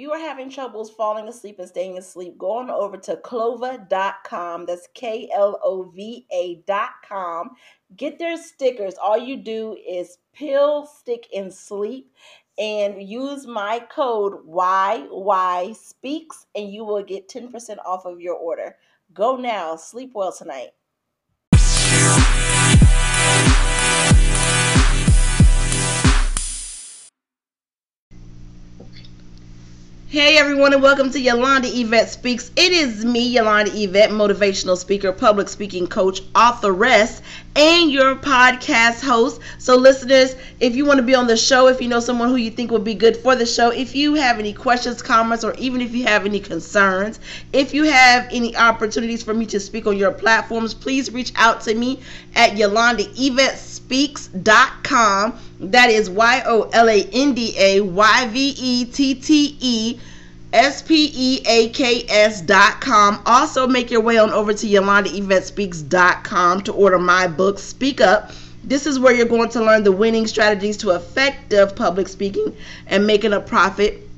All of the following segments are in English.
you are having troubles falling asleep and staying asleep, go on over to clova.com. That's K L O V A.com. Get their stickers. All you do is pill, stick, and sleep and use my code YY Speaks and you will get 10% off of your order. Go now. Sleep well tonight. Hey everyone, and welcome to Yolanda Yvette Speaks. It is me, Yolanda Yvette, motivational speaker, public speaking coach, authoress, and your podcast host. So, listeners, if you want to be on the show, if you know someone who you think would be good for the show, if you have any questions, comments, or even if you have any concerns, if you have any opportunities for me to speak on your platforms, please reach out to me at Yolanda Yvette Speaks.com. That is Y O L A N D A Y V E T T E S P E A K S dot com. Also, make your way on over to YolandaYvetteSpeaks.com to order my book, Speak Up. This is where you're going to learn the winning strategies to effective public speaking and making a profit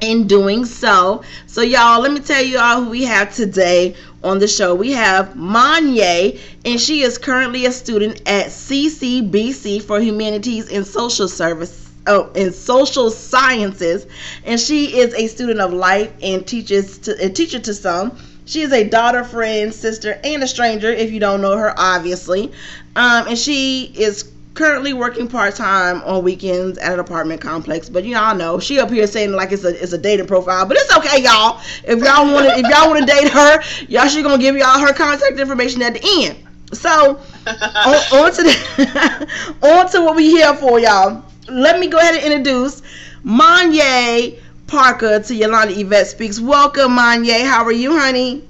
in doing so. So, y'all, let me tell you all who we have today on the show. We have Manye, and she is currently a student at CCBC for Humanities and Social Service. Oh, in social sciences, and she is a student of life and teaches to a teacher to some. She is a daughter, friend, sister, and a stranger. If you don't know her, obviously, um, and she is currently working part time on weekends at an apartment complex. But y'all know she up here saying like it's a it's a dating profile, but it's okay, y'all. If y'all want to if y'all want to date her, y'all she gonna give y'all her contact information at the end. So on, on to the on to what we here for, y'all. Let me go ahead and introduce Manye Parker to Yolanda Yvette Speaks. Welcome, Manye. How are you, honey?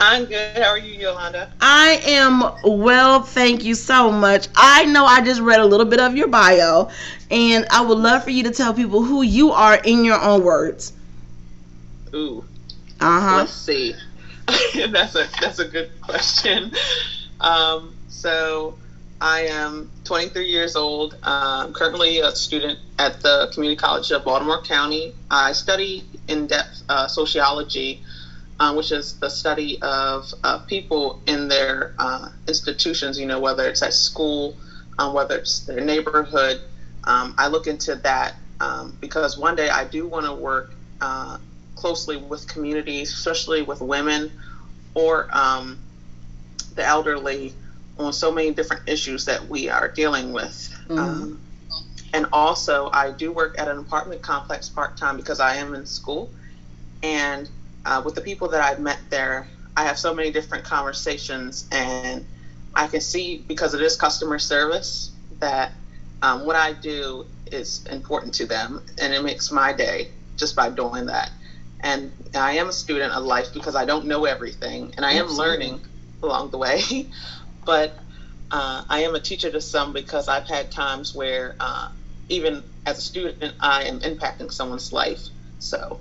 I'm good. How are you, Yolanda? I am well, thank you so much. I know I just read a little bit of your bio, and I would love for you to tell people who you are in your own words. Ooh. Uh huh. Let's see. that's a that's a good question. Um, so I am 23 years old. I'm currently a student at the Community College of Baltimore County. I study in-depth uh, sociology uh, which is the study of uh, people in their uh, institutions, you know, whether it's at school, um, whether it's their neighborhood. Um, I look into that um, because one day I do want to work uh, closely with communities, especially with women or um, the elderly, on so many different issues that we are dealing with. Mm-hmm. and also, I do work at an apartment complex part time because I am in school. And uh, with the people that I've met there, I have so many different conversations, and I can see because it is customer service that um, what I do is important to them, and it makes my day just by doing that. And I am a student of life because I don't know everything, and I am Absolutely. learning along the way. but uh, I am a teacher to some because I've had times where, uh, even as a student, I am impacting someone's life. So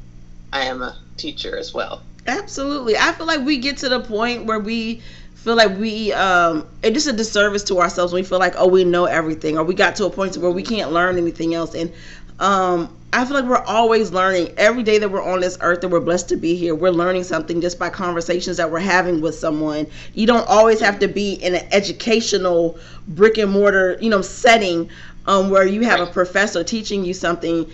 I am a teacher as well. Absolutely. I feel like we get to the point where we feel like we um it's just a disservice to ourselves when we feel like oh we know everything or we got to a point where we can't learn anything else and um I feel like we're always learning every day that we're on this earth that we're blessed to be here. We're learning something just by conversations that we're having with someone. You don't always have to be in an educational brick and mortar, you know, setting um, where you have a professor teaching you something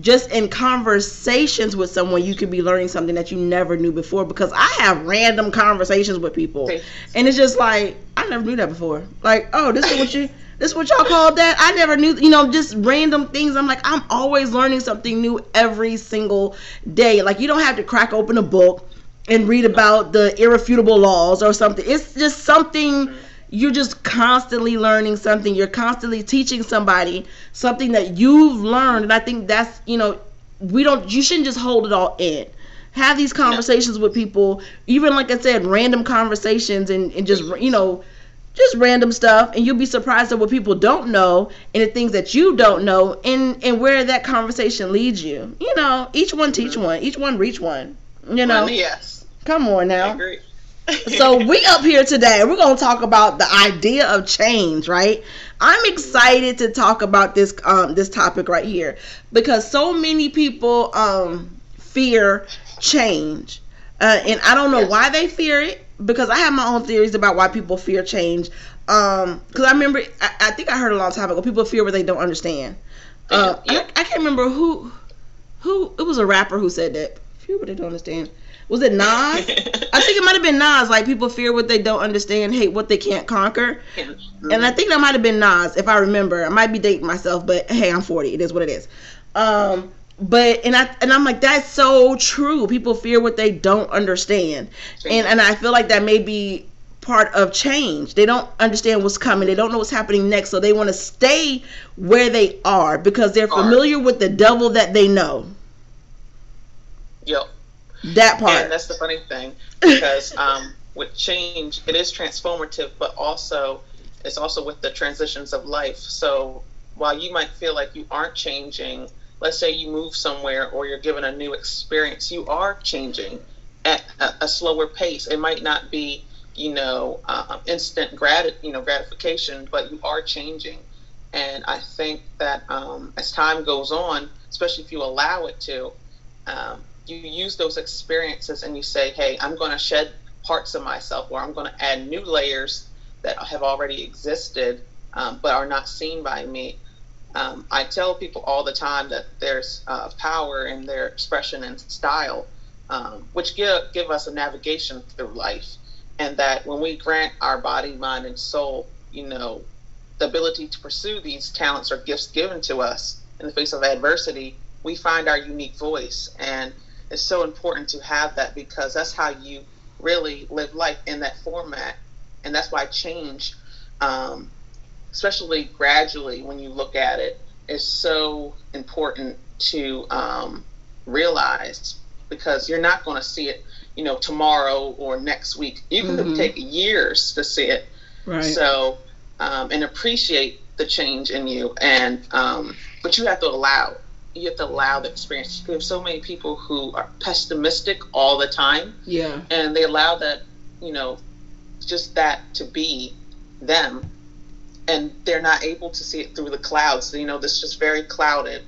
just in conversations with someone you could be learning something that you never knew before because i have random conversations with people. And it's just like i never knew that before. Like oh this is what you this is what y'all call that? I never knew you know just random things. I'm like i'm always learning something new every single day. Like you don't have to crack open a book and read about the irrefutable laws or something. It's just something you're just constantly learning something. You're constantly teaching somebody something that you've learned. And i think that's you know we don't you shouldn't just hold it all in. Have these conversations with people even like i said random conversations and, and just you know just random stuff. And you'll be surprised at what people don't know and the things that you don't know and and where that conversation leads you. You know each one teach mm-hmm. one. Each one reach one you know? yes. Come on now so we up here today. We're gonna talk about the idea of change, right? I'm excited to talk about this um this topic right here because so many people um fear change, uh, and I don't know Yes. why they fear it because I have my own theories about why people fear change. Um, because I remember I, I think I heard a long time ago people fear what they don't understand. Uh, Yep. I, I can't remember who who it was a rapper who said that. Fear what they don't understand. Was it Nas? I think it might have been Nas. Like people fear what they don't understand, hate what they can't conquer. And I think that might have been Nas, if I remember. I might be dating myself, but hey, I'm 40. It is what it is. Um, but and I and I'm like that's so true. People fear what they don't understand, and and I feel like that may be part of change. They don't understand what's coming. They don't know what's happening next, so they want to stay where they are because they're Are. familiar with the devil that they know. Yep. That part. And that's the funny thing because um, with change, it is transformative, but also it's also with the transitions of life. So while you might feel like you aren't changing, let's say you move somewhere or you're given a new experience, you are changing at a, a slower pace. It might not be, you know, uh, instant grat, you know, gratification, but you are changing. And I think that um, as time goes on, especially if you allow it to, um, you use those experiences and you say, hey, I'm going to shed parts of myself or I'm going to add new layers that have already existed um, but are not seen by me. Um, I tell people all the time that there's uh, power in their expression and style, um, which give, give us a navigation through life. And that when we grant our body, mind, and soul, you know, the ability to pursue these talents or gifts given to us in the face of adversity, we find our unique voice. And it's so important to have that because that's how you really live life in that format. And that's why change, um, especially gradually when you look at it, is so important to um, realize because you're not going to see it, you know, tomorrow or next week. You can Mhm. take years to see it. right. So, um, and appreciate the change in you, and um, but you have to allow. You have to allow the experience. We have so many people who are pessimistic all the time, yeah. and they allow that, you know, just that to be them, and they're not able to see it through the clouds. You know, this just very clouded,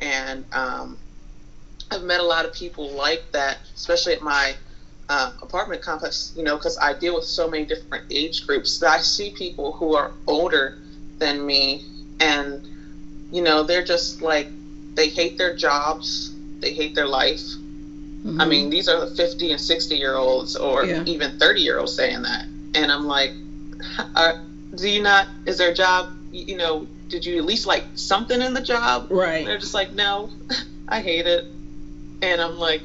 and um, I've met a lot of people like that, especially at my uh, apartment complex, you know, because I deal with so many different age groups. That I see people who are older than me, and you know, they're just like they hate their jobs, they hate their life. I Mhm. mean, these are the 50 and 60 year olds, or Yeah. even 30 year olds saying that, and I'm like, are, do you not? Is their job? You know, did you at least like something in the job? right. They're just like, no, I hate it. And I'm like,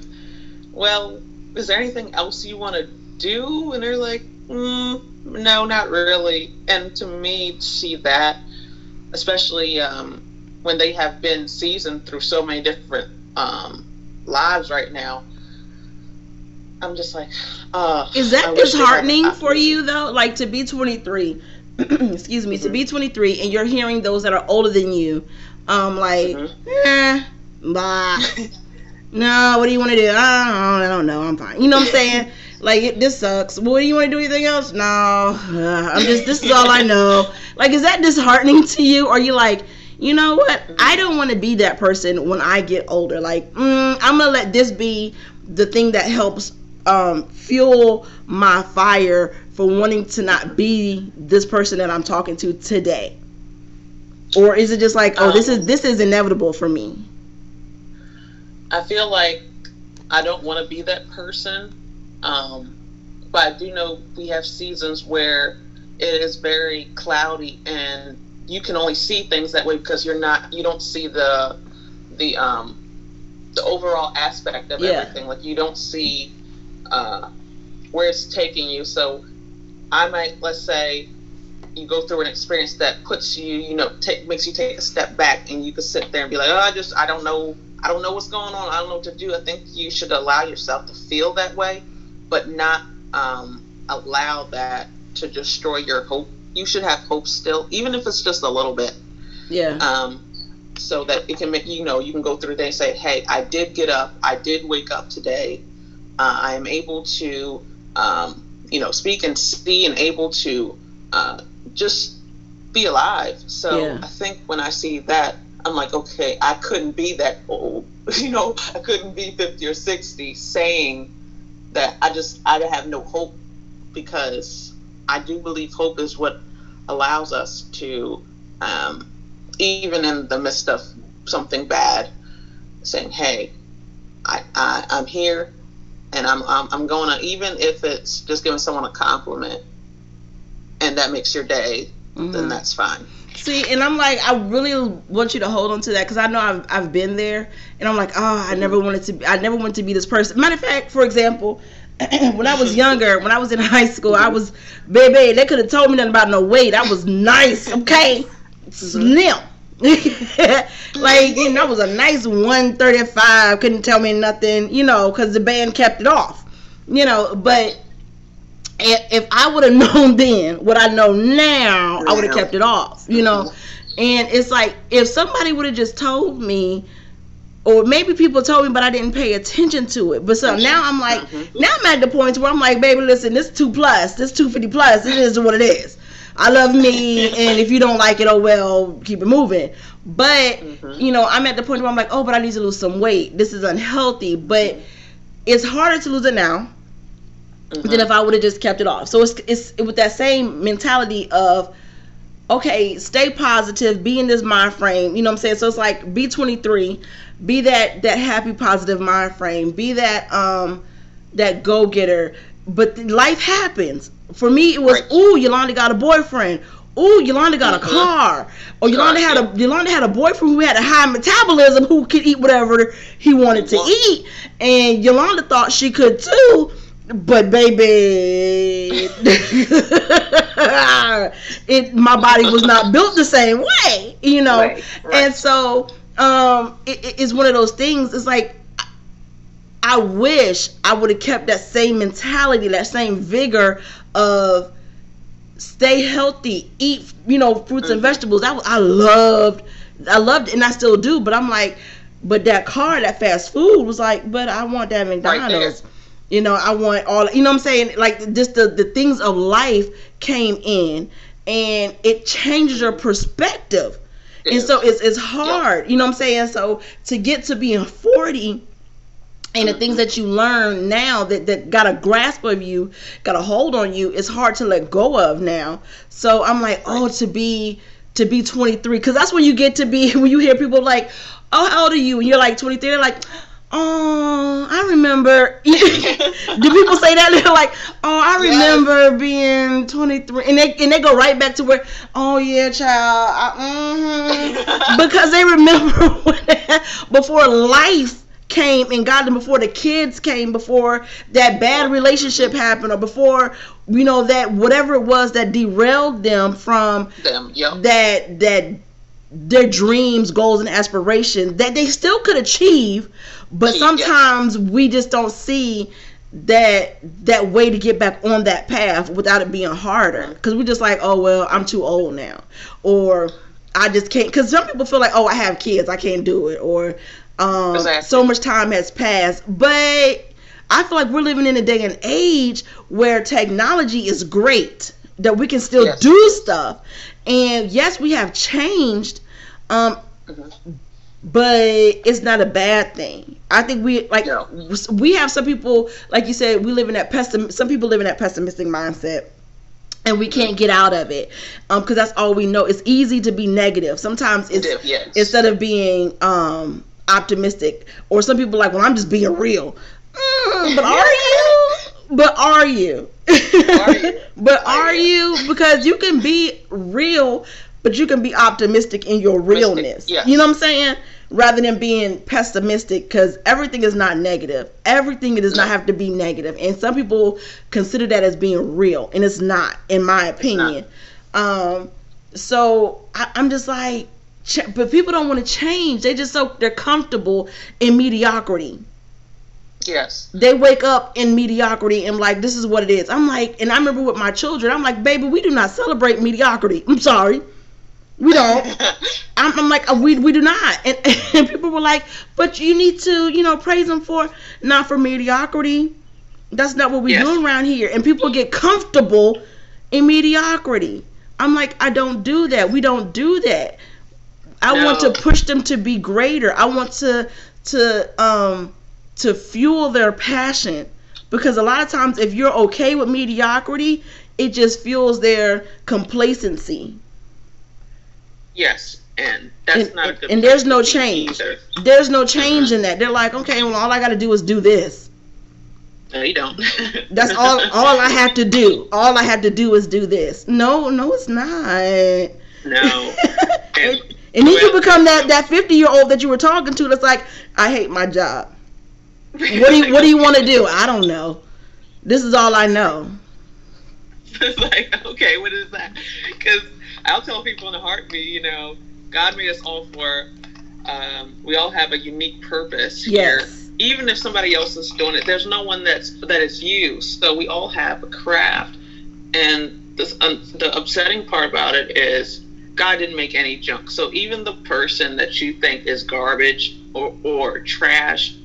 well, is there anything else you want to do? And they're like, mm, no, not really. And to me, to see that, especially um, when they have been seasoned through so many different um, lives right now, I'm just like, uh, Is that disheartening for you though? Like to be 23, excuse me, to be 23 and you're hearing those that are older than you, um, like, Mhm. eh, no, what do you want to do? I don't, I don't know. I'm fine. You know what I'm saying? like it, this sucks. Well, do you want to do anything else? No, uh, I'm just. This is all I know. Like, is that disheartening to you? Or you like, you know what? I don't want to be that person when I get older. Like, mm, I'm gonna let this be the thing that helps um, fuel my fire for wanting to not be this person that I'm talking to today. Or is it just like, oh, this is Um, this is inevitable for me? I feel like I don't want to be that person. Um, but I do know we have seasons where it is very cloudy and you can only see things that way because you're not you don't see the the um the overall aspect of Yeah. everything. Like you don't see uh where it's taking you. So i might let's say you go through an experience that puts you you know take makes you take a step back and you can sit there and be like oh i just i don't know i don't know what's going on. I don't know what to do. I think you should allow yourself to feel that way but not um allow that to destroy your hope you should have hope still even if it's just a little bit Yeah. um, so that it can make you know you can go through the day and say, "Hey, I did get up. I did wake up today. Uh, I am able to, um, you know, speak and see and able to uh, just be alive. So Yeah. I think when I see that, I'm like, okay, I couldn't be that old. you know, I couldn't be 50 or 60 saying that I just, I have no hope because I do believe hope is what allows us to, um, even in the midst of something bad, saying, hey, I, I, I'm here and I'm, I'm, I'm going to, even if it's just giving someone a compliment and that makes your day, Mhm. then that's fine. See, and I'm like, I really want you to hold on to that because I know I've, I've been there, and I'm like, oh, I never wanted to, be, I never wanted to be this person. Matter of fact, for example, when I was younger, when I was in high school, I was, baby, they could have told me nothing about no weight. I was nice, okay, slim. like you know, I was a nice 135. Couldn't tell me nothing, you know, because the band kept it off, you know. But if, if I would have known then what I know now, I would have kept it off, you know. Mm-hmm. And it's like if somebody would have just told me, or maybe people told me, but I didn't pay attention to it. But so now I'm like, Mhm. now I'm at the point where I'm like, baby, listen, this two plus, this two fifty plus, it is what it is. I love me, and if you don't like it, oh well, keep it moving. But Mhm. you know, I'm at the point where I'm like, oh, but I need to lose some weight. This is unhealthy, but it's harder to lose it now Mhm. than if I would have just kept it off. So it's it's with that same mentality of okay, stay positive, be in this mind frame. You know what I'm saying? So it's like be 23, be that that happy positive mind frame, be that um that go getter. But life happens. For me, it was Right. ooh, Yolanda got a boyfriend. Ooh, Yolanda got a Mhm. car. Or Yolanda had a Yolanda had a boyfriend who had a high metabolism who could eat whatever he wanted to eat. And Yolanda thought she could too. But baby, it my body was not built the same way, you know. Right. And so um, it, it- it's one of those things. It's like I wish I would have kept that same mentality, that same vigor of stay healthy, eat you know fruits and Mhm. vegetables. I I loved, I loved, it, and I still do. But I'm like, but that car, that fast food was like, but I want that. McDonald's. You know, I want all. You know what I'm saying? Like just the the things of life came in, and it changes your perspective. And so it's it's hard, you know what I'm saying? So to get to being 40 and the things that you learn now that, that got a grasp of you, got a hold on you, it's hard to let go of now. So I'm like, oh, to be to be 23, because that's when you get to be when you hear people like, oh, how old are you? And you're like 23, they're like, oh, I remember. Do people say that? They're like, oh, I Yes. remember being 23, and they and they go right back to where, oh yeah, child, I, mhm because they remember before life came and got them before the kids came before that bad relationship happened or before you know that whatever it was that derailed them from them. Yep. that that their dreams goals and aspirations that they still could achieve but sometimes we just don't see that that way to get back on that path without it being harder. Because we're just like oh well i'm too old now. Or i just can't because some people feel like oh i have kids i can't do it. Or um, Exactly. so much time has passed. But i feel like we're living in a day and age where technology is great that we can still Yes. do stuff. And yes we have changed um Mhm. But it's not a bad thing. I think we like No. we have some people like you said we live in that pessim some people live in that pessimistic mindset and we can't get out of it um because that's all we know. It's easy to be negative. Sometimes it's yes. instead of being um optimistic or some people like well I'm just being real. Mm, but are you? But are you? Are you? but Are you? Because you can be real, but you can be optimistic in your realness. yes. You know what I'm saying? Rather than being pessimistic, because everything is not negative. Everything does not have to be negative. and some people consider that as being real, and it's not, in my opinion. Um, so I, I'm just like, ch- but people don't want to change. They just so they're comfortable in mediocrity yes. they wake up in mediocrity and like this is what it is i'm like and i remember with my children i'm like baby we do not celebrate mediocrity i'm sorry we don't i'm, I'm like uh, we, we do not and, and people were like but you need to you know praise them for not for mediocrity That's not what we Yes. do around here. And people get comfortable in mediocrity. I'm like, I don't do that. We don't do that. I want to push them to be greater. I want to to um to fuel their passion because a lot of times if you're okay with mediocrity, it just fuels their complacency. Yes, and that's And- not a good. and there's no change. either. There's no change in that. They're like, okay, well all I got to do is do this. No, you don't. That's all all I have to do. All I have to do is do this. No, no it's not. No. and, and then you become that that 50 year old that you were talking to that's like, I hate my job. What do you, what do you want to do? I don't know. This is all I know. it's like, okay, what is that? Because I'll tell people in a heartbeat, you know, God made us all for. Um, we all have a unique purpose here. Yes. Even if somebody else is doing it, there's no one that's that is you. So we all have a craft, and this um, the upsetting part about it is God didn't make any junk. So even the person that you think is garbage or or trash,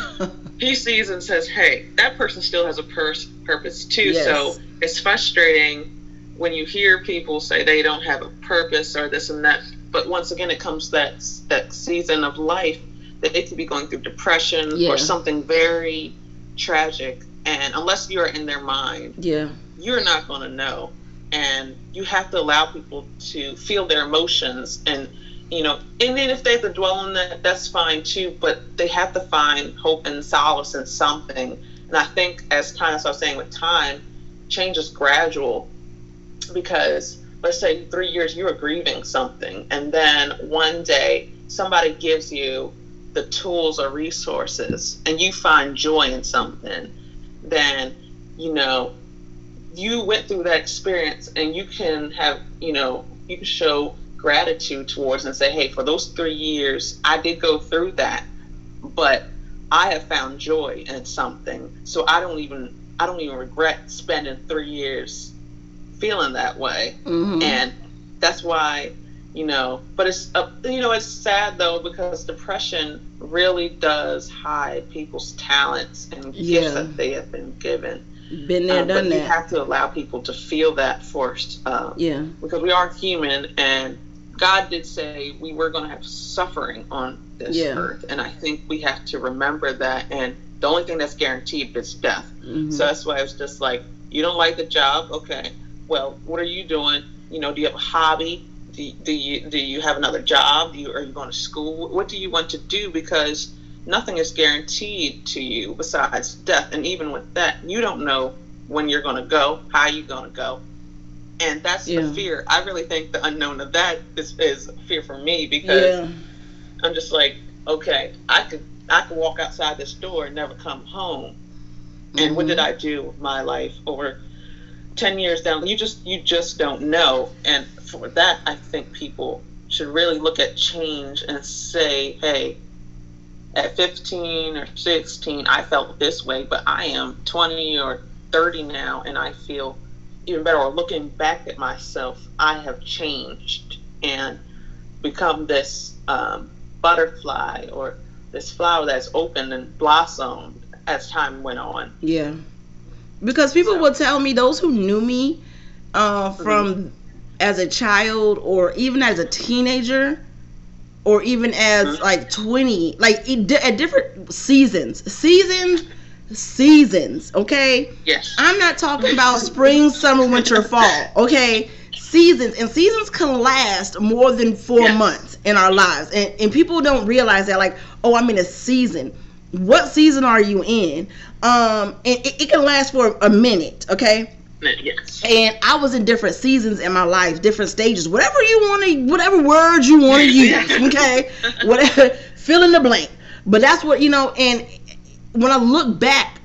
he sees and says, "Hey, that person still has a pers- purpose too." Yes. So it's frustrating when you hear people say they don't have a purpose or this and that. But once again, it comes that that season of life that they could be going through depression Yeah. or something very tragic, and unless you're in their mind, yeah. you're not going to know. And you have to allow people to feel their emotions and you know, and then if they have to dwell on that, that's fine too. But they have to find hope and solace in something. And I think, as kind of was saying with time, change is gradual because let's say three years you were grieving something, and then one day somebody gives you the tools or resources, and you find joy in something, then you know you went through that experience, and you can have you know you can show gratitude towards and say, hey, for those three years, I did go through that, but I have found joy in something. So I don't even I don't even regret spending three years feeling that way. Mhm. And that's why, you know, but it's uh, you know it's sad though because depression really does hide people's talents and Yeah. gifts that they have been given. Been there, Um, but done you have to allow people to feel that first. Um, yeah. because we are human and God did say we were going to have suffering on this Yeah. earth. And I think we have to remember that. And the only thing that's guaranteed is death. Mhm. So that's why it's just like, you don't like the job? Okay well, what are you doing? You know, do you have a hobby? Do, do you do you have another job? Do you are you going to school? What do you want to do? Because nothing is guaranteed to you besides death, and even with that, you don't know when you're going to go, how you're going to go, and that's yeah. the fear. I really think the unknown of that is, is fear for me because yeah. I'm just like, okay, I could I could walk outside this door and never come home, and mm-hmm. what did mm-hmm. I do with my life or 10 years down you just you just don't know. And for that i think people should really look at change and say hey at 15 or 16 i felt this way but i am 20 or 30 now and i feel even better. Or looking back at myself i have changed and become this um, butterfly or this flower that's opened and blossomed as time went on. Yeah. Because people So- will tell me those who knew me uh, from as a child or even as a teenager or even as like 20 like at different seasons. Seasons seasons okay? Yes. i'm not talking about spring summer winter fall okay? Seasons and seasons can last more than four Yes. months in our lives. And, and people don't realize that like oh i'm in a season what season are you in um and it, it can last for a minute okay Yes. and I was in different seasons in my life, different stages, whatever you want to, whatever words you want to use, okay, whatever, fill in the blank. But that's what you know. And when I look back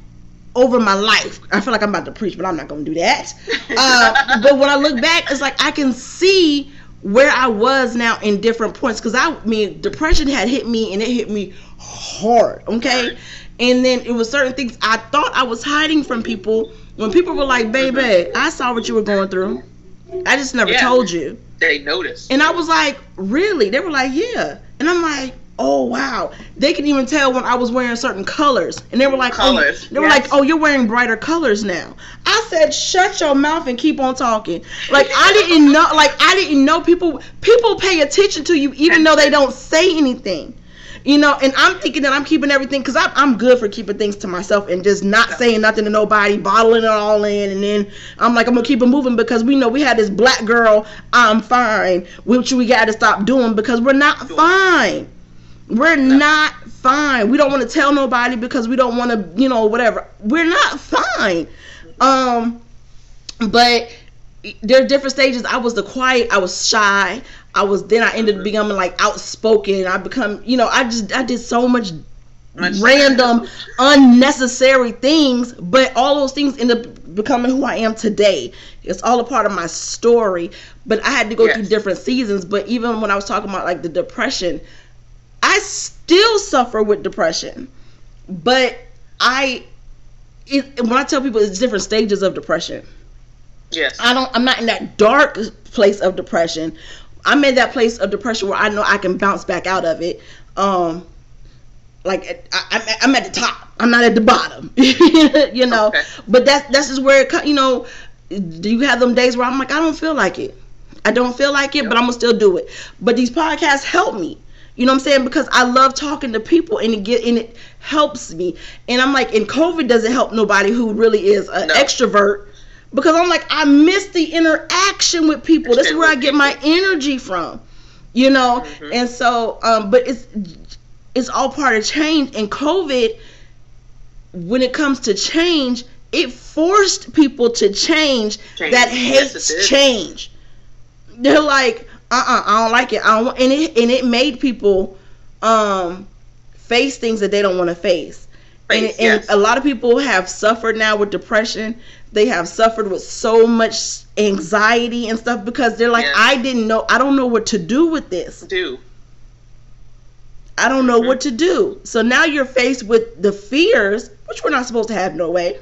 over my life, I feel like I'm about to preach, but I'm not going to do that. Uh, but when I look back, it's like I can see where I was now in different points because I, I mean depression had hit me and it hit me hard, okay. And then it was certain things I thought I was hiding from people. When people were like, "Baby, mm-hmm. I saw what you were going through. I just never Yeah. told you." They noticed. And I was like, "Really?" They were like, "Yeah." And I'm like, oh wow, they can even tell when I was wearing certain colors, and they were like, oh, Colors, oh, they were yes. like, oh, you're wearing brighter colors now. I said, shut your mouth and keep on talking. Like I didn't know, like I didn't know people people pay attention to you even though they don't say anything. You know, and I'm thinking that I'm keeping everything because I'm, I'm good for keeping things to myself and just not saying nothing to nobody, bottling it all in, and then I'm like, I'm gonna keep it moving because we know we had this black girl, I'm fine, which we got to stop doing because we're not fine. We're not fine. We don't want to tell nobody because we don't want to, you know, whatever. We're not fine. Um, but there are different stages. I was the quiet. I was shy. I was then I ended up becoming like outspoken. I become, you know, I just I did so much Much- random, unnecessary things, but all those things end up becoming who I am today. It's all a part of my story. But I had to go Yes. through different seasons. But even when I was talking about like the depression, I still suffer with depression. But I, it, when I tell people it's different stages of depression. Yes. I don't. I'm not in that dark place of depression. I'm in that place of depression where I know I can bounce back out of it. Um, like I, I'm, I'm at the top. I'm not at the bottom. you know. Okay. But that's that's just where it. You know. Do you have them days where I'm like I don't feel like it. I don't feel like it, but I'm gonna still do it. But these podcasts help me. You know what I'm saying? Because I love talking to people and it get and it helps me. And I'm like, and COVID doesn't help nobody who really is an No. extrovert. Because I'm like, I miss the interaction with people. This is where I get my energy from. You know? Mhm. And so, um, but it's it's all part of change. And COVID, when it comes to change, it forced people to change, Change. that Yes, hates did. change. They're like, uh uh I don't like it. I don't want, and it and it made people um face things that they don't want to face. And, Face, and yes. a lot of people have suffered now with depression. They have suffered with so much anxiety and stuff because they're like, Yes. I didn't know, I don't know what to do with this. Do. I don't know Mhm. what to do. So now you're faced with the fears, which we're not supposed to have no way.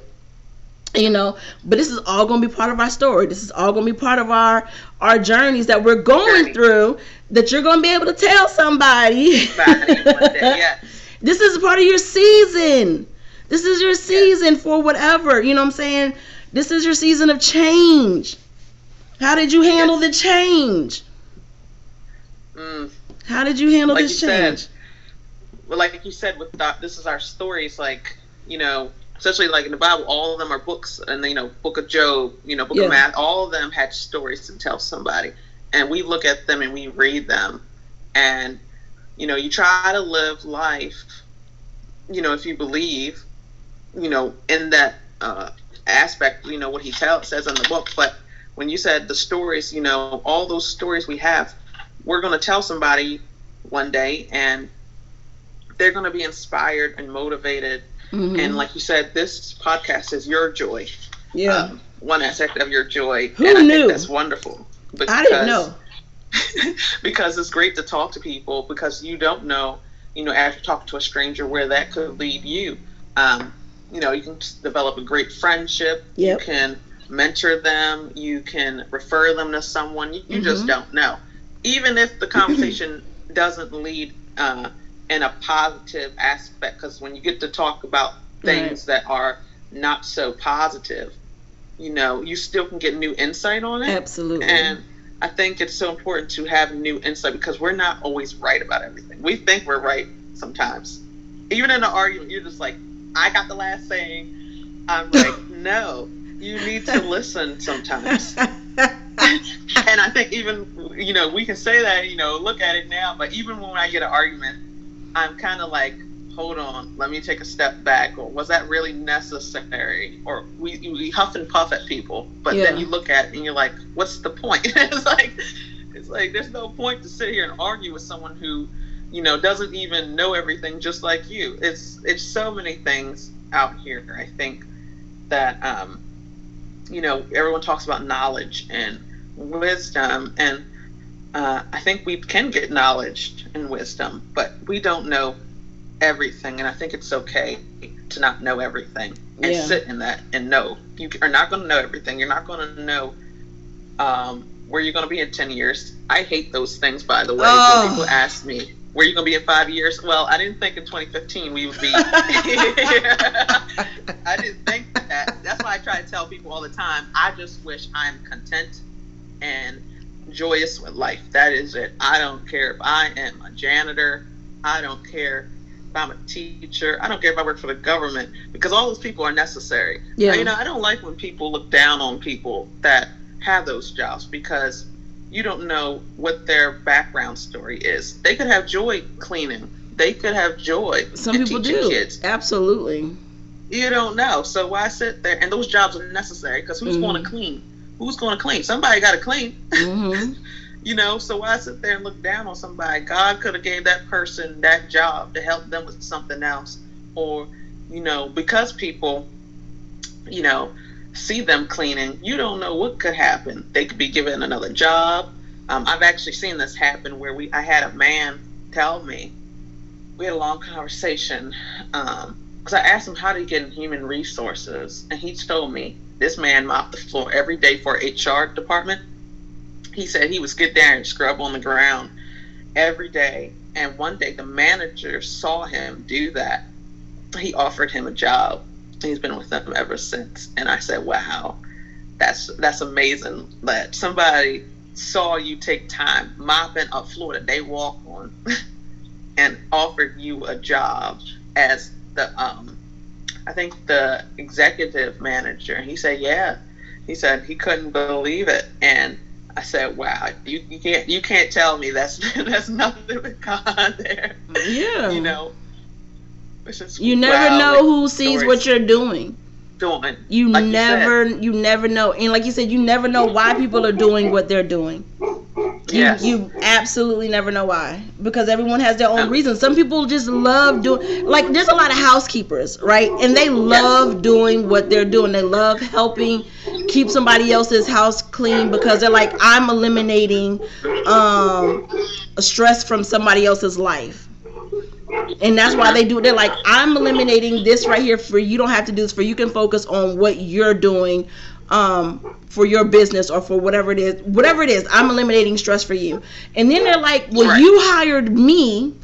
You know, but this is all gonna be part of our story. This is all gonna be part of our our journeys that we're going Journey. through that you're gonna be able to tell somebody. Body one day. Yes. This is part of your season. This is your season for whatever. You know what I'm saying? This is your season of change. How did you handle the change? Mm. How did you handle Like this you said, change? Well, like you said, with that, this is our stories. Like you know, especially like in the Bible, all of them are books, and you know, Book of Job, you know, Book Yeah. of Math, all of them had stories to tell somebody, and we look at them and we read them, and you know, you try to live life, you know, if you believe, you know, in that uh, aspect, you know, what he tell, says in the book, but when you said the stories, you know, all those stories we have, we're going to tell somebody one day, and they're going to be inspired and motivated. Mhm. And like you said, this podcast is your joy. yeah. Um, one aspect of your joy. Who and I knew? think that's wonderful. I didn't know. because it's great to talk to people because you don't know, you know, after talking to a stranger where that could lead you. Um, you know, you can develop a great friendship. Yep. You can mentor them. You can refer them to someone. You, you just Mhm. don't know. Even if the conversation doesn't lead uh, in a positive aspect, because when you get to talk about things that are not so positive, you know, you still can get new insight on it. Absolutely. And I think it's so important to have new insight because we're not always right about everything. We think we're right sometimes. Even in an argument, you're just like, I got the last saying. I'm like, no, you need to listen sometimes. and I think even, you know, we can say that, you know, look at it now, but even when I get an argument, I'm kind of like, hold on, let me take a step back. Or was that really necessary? Or we, we huff and puff at people, but then you look at it and you're like, what's the point? it's like, it's like there's no point to sit here and argue with someone who, you know, doesn't even know everything just like you. It's it's so many things out here. I think that um, you know everyone talks about knowledge and wisdom, and uh, I think we can get knowledge and wisdom, but we don't know everything, and I think it's okay to not know everything and Yeah. sit in that and know you are not going to know everything. You're not going to know um, where you're going to be in ten years. I hate those things, by the way. Oh. When people ask me, where you gonna be in five years? Well, I didn't think in 2015 we would be. I didn't think that. That's why I try to tell people all the time. I just wish I'm content and joyous with life. That is it. I don't care if I am a janitor. I don't care if I'm a teacher. I don't care if I work for the government because all those people are necessary. Yeah. You know, I don't like when people look down on people that have those jobs because you don't know what their background story is. They could have joy cleaning. They could have joy. Some people do. Kids. Absolutely. You don't know. So why sit there? And those jobs are necessary because who's Mhm. going to clean? Who's going to clean? Somebody got to clean. hmm you know, so why sit there and look down on somebody? God could have gave that person that job to help them with something else, or you know, because people, you know, see them cleaning, you don't know what could happen. They could be given another job. Um, I've actually seen this happen where we I had a man tell me we had a long conversation because I asked him how did he get in human resources, and he told me this man mopped the floor every day for HR department. He said he was get there and scrub on the ground every day, and one day the manager saw him do that. He offered him a job. He's been with them ever since, and I said, "Wow, that's that's amazing that somebody saw you take time mopping a floor that they walk on." and offered you a job as the um I think the executive manager. He said, "Yeah." He said he couldn't believe it, and I said, "Wow, you, you can't you can't tell me that's that's nothing but God there." Yeah. You know, You never wow, know who sees what you're doing. doing. You Like you never you, never know. And like you said, you never know why people are doing what they're doing. You, Yes. you absolutely never know why because everyone has their own reasons. Some people just love doing like there's a lot of housekeepers, right? And they love doing what they're doing. They love helping keep somebody else's house clean because they're like I'm eliminating um stress from somebody else's life. And that's why they do it. They're like, I'm eliminating this right here for you. Don't have to do this for you can focus on what you're doing um, for your business or for whatever it is. Whatever it is, I'm eliminating stress for you. And then they're like, Well, Right. you hired me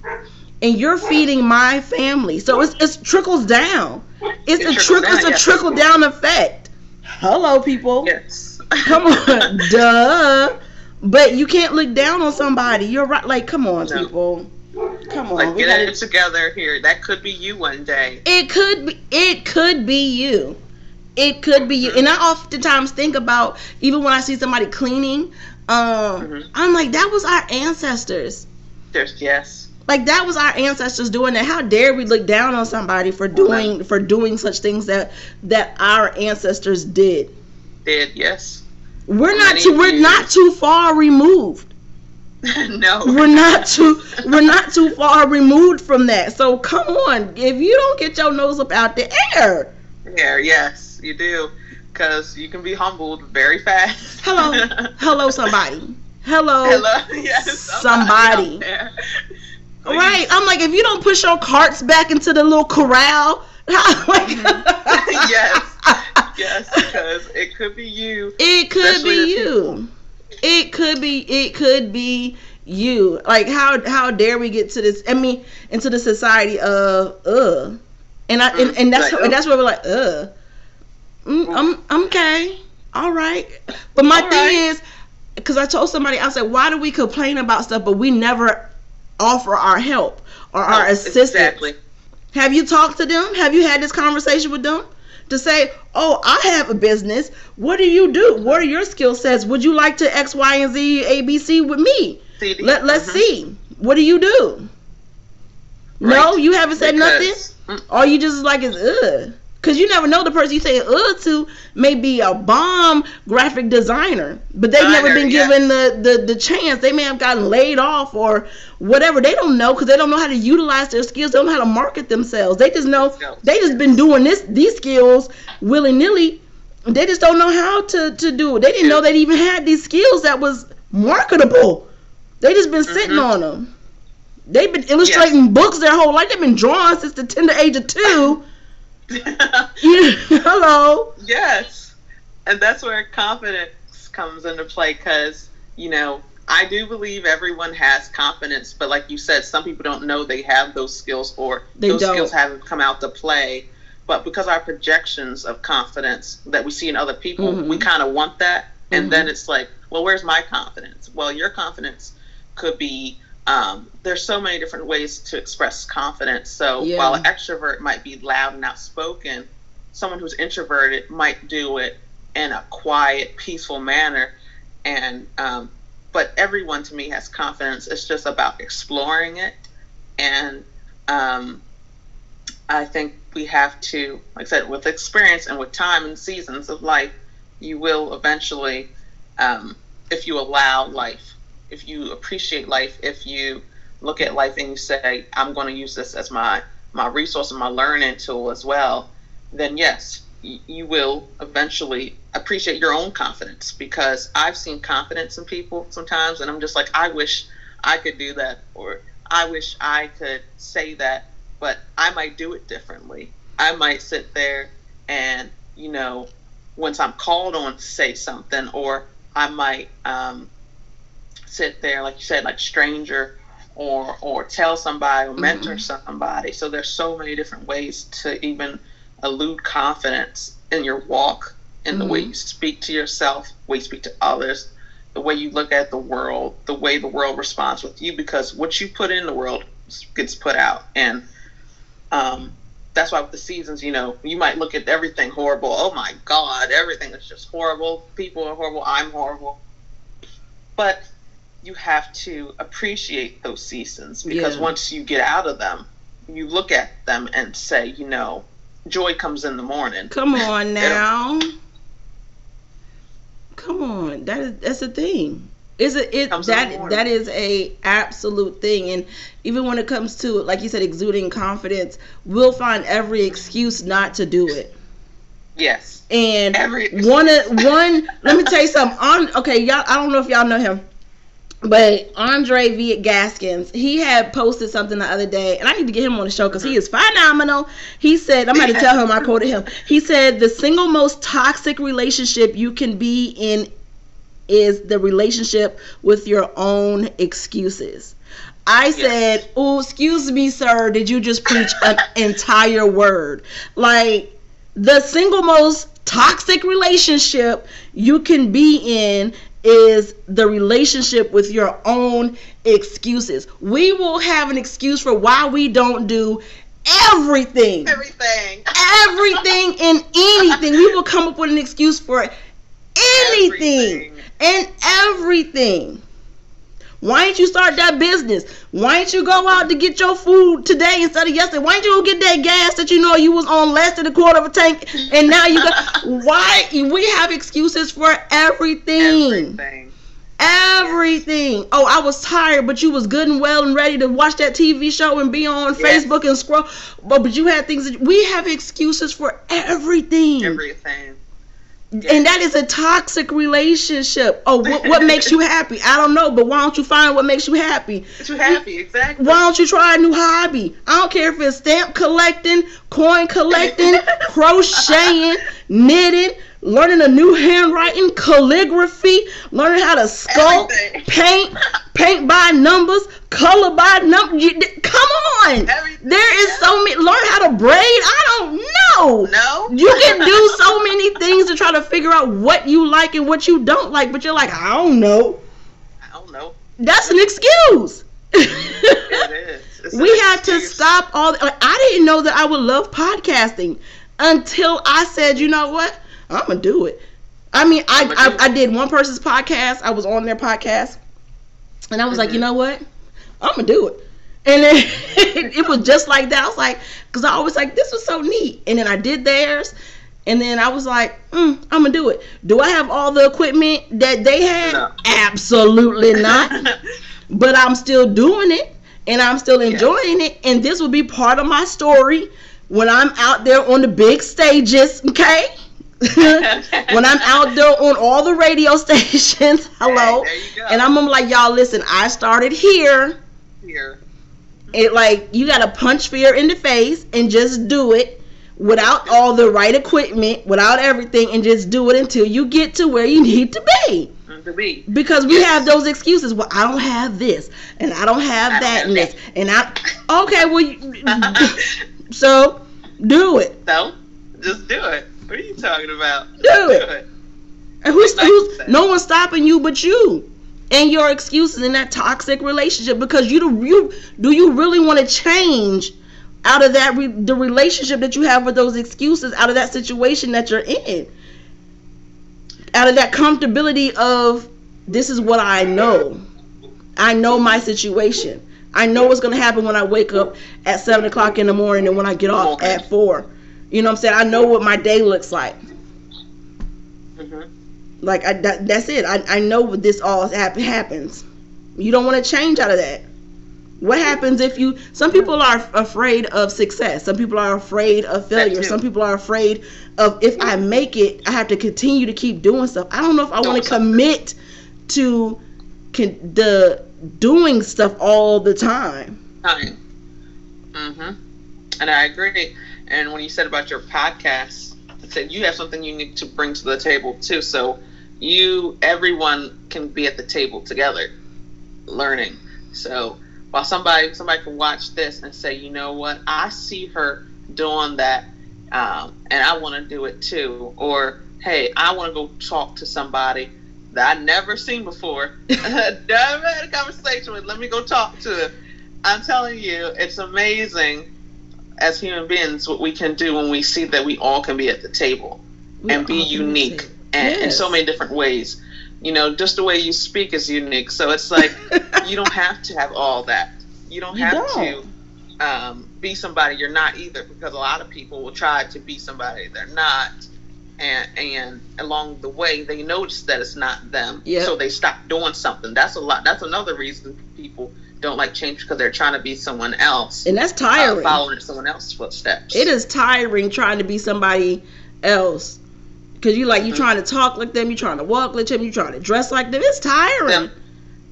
and you're feeding my family. So it's it's trickles down. It's It a trickles trickle down, it's a yes. trickle down effect. Hello people. Yes. Come on. Duh. But you can't look down on somebody. You're right. Like, come on, No. people. Come on. Like we get gotta- it together here. That could be you one day. it could be it could be you it could be you and i oftentimes think about even when i see somebody cleaning um Mhm. i'm like that was our ancestors There's yes. like that was our ancestors doing that how dare we look down on somebody for doing for doing such things that that our ancestors did Did yes. we're not Many too we're not too far removed no. we're not too we're not too far removed from that so come on if you don't get your nose up out the air Yeah, yes, you do. Because you can be humbled very fast. Hello. hello somebody hello, Hello. Yes. Somebody. there. right i'm like if you don't push your carts back into the little corral like, mm-hmm. yes. Yes, because it could be you. it could be you it could be it could be you like how how dare we get to this i mean into the society of uh and i and, and that's and that's where we're like uh mm, i'm I'm okay all right but my All thing right. is because i told somebody i said why do we complain about stuff but we never offer our help or our Oh, assistance Exactly. have you talked to them? Have you had this conversation with them? To say, oh, I have a business. What do you do? What are your skill sets? Would you like to X, Y, and Z, A, B, C with me? CD. Let, let's Mhm. see. What do you do? No, you haven't said nothing? Because- mm, Or you just like, is, ugh. Because you never know the person you say ugh to may be a bomb graphic designer, but they've never been yes. given the, the, the chance. They may have gotten laid off or whatever. They don't know because they don't know how to utilize their skills. They don't know how to market themselves. They just know they just been doing this these skills willy nilly. They just don't know how to, to do it. They didn't know they even had these skills that was marketable. They just been sitting Mhm. on them. They've been illustrating books their whole life. They've been drawing since the tender age of two. Hello. yes. And that's where confidence comes into play because, you know, I do believe everyone has confidence, but like you said, some people don't know they have those skills or They those don't. skills haven't come out to play. But because our projections of confidence that we see in other people, Mhm. we kind of want that. And Mhm. then it's like, well, where's my confidence? Well, your confidence could be um, there's so many different ways to express confidence. So Yeah. while an extrovert might be loud and outspoken, someone who's introverted might do it in a quiet, peaceful manner. And um, but everyone to me has confidence. It's just about exploring it, and um, I think we have to, like I said, with experience and with time and seasons of life, you will eventually, um, if you allow life, if you appreciate life, if you look at life and you say, I'm going to use this as my my resource and my learning tool as well, then yes, you will eventually appreciate your own confidence because I've seen confidence in people sometimes, and I'm just like, I wish I could do that, or I wish I could say that, but I might do it differently. I might sit there and, you know, once I'm called on to say something, or I might um, sit there, like you said, like stranger, or or tell somebody or mentor Mhm. somebody. So there's so many different ways to even elude confidence in your walk, in the way Mhm. you speak to yourself, the way you speak to others, the way you look at the world, the way the world responds with you, because what you put in the world gets put out, and um, that's why with the seasons, you know, you might look at everything horrible. Oh my God, everything is just horrible. People are horrible. I'm horrible. But you have to appreciate those seasons because Yeah. once you get out of them, you look at them and say, you know, joy comes in the morning. Come on now. Come on. That is that's a thing. Is it it Comes in the that that is a absolute thing and even when it comes to like you said exuding confidence, we'll find every excuse not to do it. Yes. And Every one one let me tell you something. On okay, y'all I don't know if y'all know him. But Andre V. Gaskins, he had posted something the other day, and I need to get him on the show because he is phenomenal. He said, I'm going to tell him, I quoted him. He said, The single most toxic relationship you can be in is the relationship with your own excuses. I said, Oh, excuse me, sir. Did you just preach an entire word? Like, the single most toxic relationship you can be in is the relationship with your own excuses. We will have an excuse for why we don't do everything. Everything. Everything and anything. We will come up with an excuse for anything Everything. and everything. Why didn't you start that business? Why didn't you go out to get your food today instead of yesterday? Why didn't you go get that gas that you know you was on less than a quarter of a tank and now you got why we have excuses for everything. Everything. Everything. Oh, I was tired, but you was good and well and ready to watch that TV show and be on Yes. Facebook and scroll. But but you had things that we have excuses for everything. Everything. And that is a toxic relationship. Oh, what, what makes you happy? I don't know, but why don't you find what makes you happy? Too happy, exactly. Why don't you try a new hobby? I don't care if it's stamp collecting, coin collecting, crocheting, knitting, learning a new handwriting, calligraphy, learning how to sculpt, Everything. paint, paint by numbers, color by number. Come on. Everything. There is so many. Learn how to braid. I don't know. No. You can do so many things to try to figure out what you like and what you don't like, but you're like, I don't know. I don't know. That's an excuse. It is. It's we had to stop all. Like, I didn't know that I would love podcasting until I said, you know what, I'm gonna do it. I mean, I I, I did one person's podcast. I was on their podcast, and I was like, Mhm. you know what, I'm gonna do it. And then it was just like that. I was like, because I always like this was so neat. And then I did theirs, and then I was like, mm, I'm gonna do it. Do I have all the equipment that they had? No. Absolutely not but I'm still doing it and I'm still enjoying it. And this will be part of my story when I'm out there on the big stages, okay? when I'm out there on all the radio stations, hello. Hey, there you go. And I'm be like, y'all, listen, I started here. here. It like you gotta punch fear in the face and just do it without all the right equipment, without everything, and just do it until you get to where you need to be. to be. Because we yes. have those excuses. Well, I don't have this, and I don't have I that, don't have and this, and I. Okay, well, you, so do it. So, just do it. What are you talking about? Do, it. And who's, who's no one's stopping you but you and your excuses in that toxic relationship because you do you do you really want to change out of that re, the relationship that you have with those excuses out of that situation that you're in out of that comfortability of this is what I know. I know my situation. I know what's gonna happen when I wake up at seven o'clock in the morning and when I get off at four. You know what I'm saying? I know what my day looks like. Mm-hmm. Like I, that, that's it. I, I know what this all happens. You don't want to change out of that. What happens if you? Some people are afraid of success. Some people are afraid of failure. Some people are afraid of if I make it, I have to continue to keep doing stuff. I don't know if I want to commit to con- the doing stuff all the time. Time. Mhm. And I agree. And when you said about your podcast, I said you have something unique to bring to the table too. So you, everyone can be at the table together, learning. So while somebody somebody can watch this and say, you know what, I see her doing that, um, and I want to do it too, or hey, I want to go talk to somebody that I never seen before, never had a conversation with. Let me go talk to them. I'm telling you, it's amazing as human beings what we can do when we see that we all can be at the table we and be unique and yes. in so many different ways you know, just the way you speak is unique. So it's like you don't have to have all that. You don't you have don't. to um, be somebody you're not either, because a lot of people will try to be somebody they're not, and and along the way they notice that it's not them, yep. so they stop doing something. That's a lot. That's another reason people don't like change because they're trying to be someone else, and that's tiring. Uh, following someone else's footsteps. It is tiring trying to be somebody else Cause you like you mm-hmm. trying to talk like them, you trying to walk like them, you trying to dress like them. It's tiring. Them.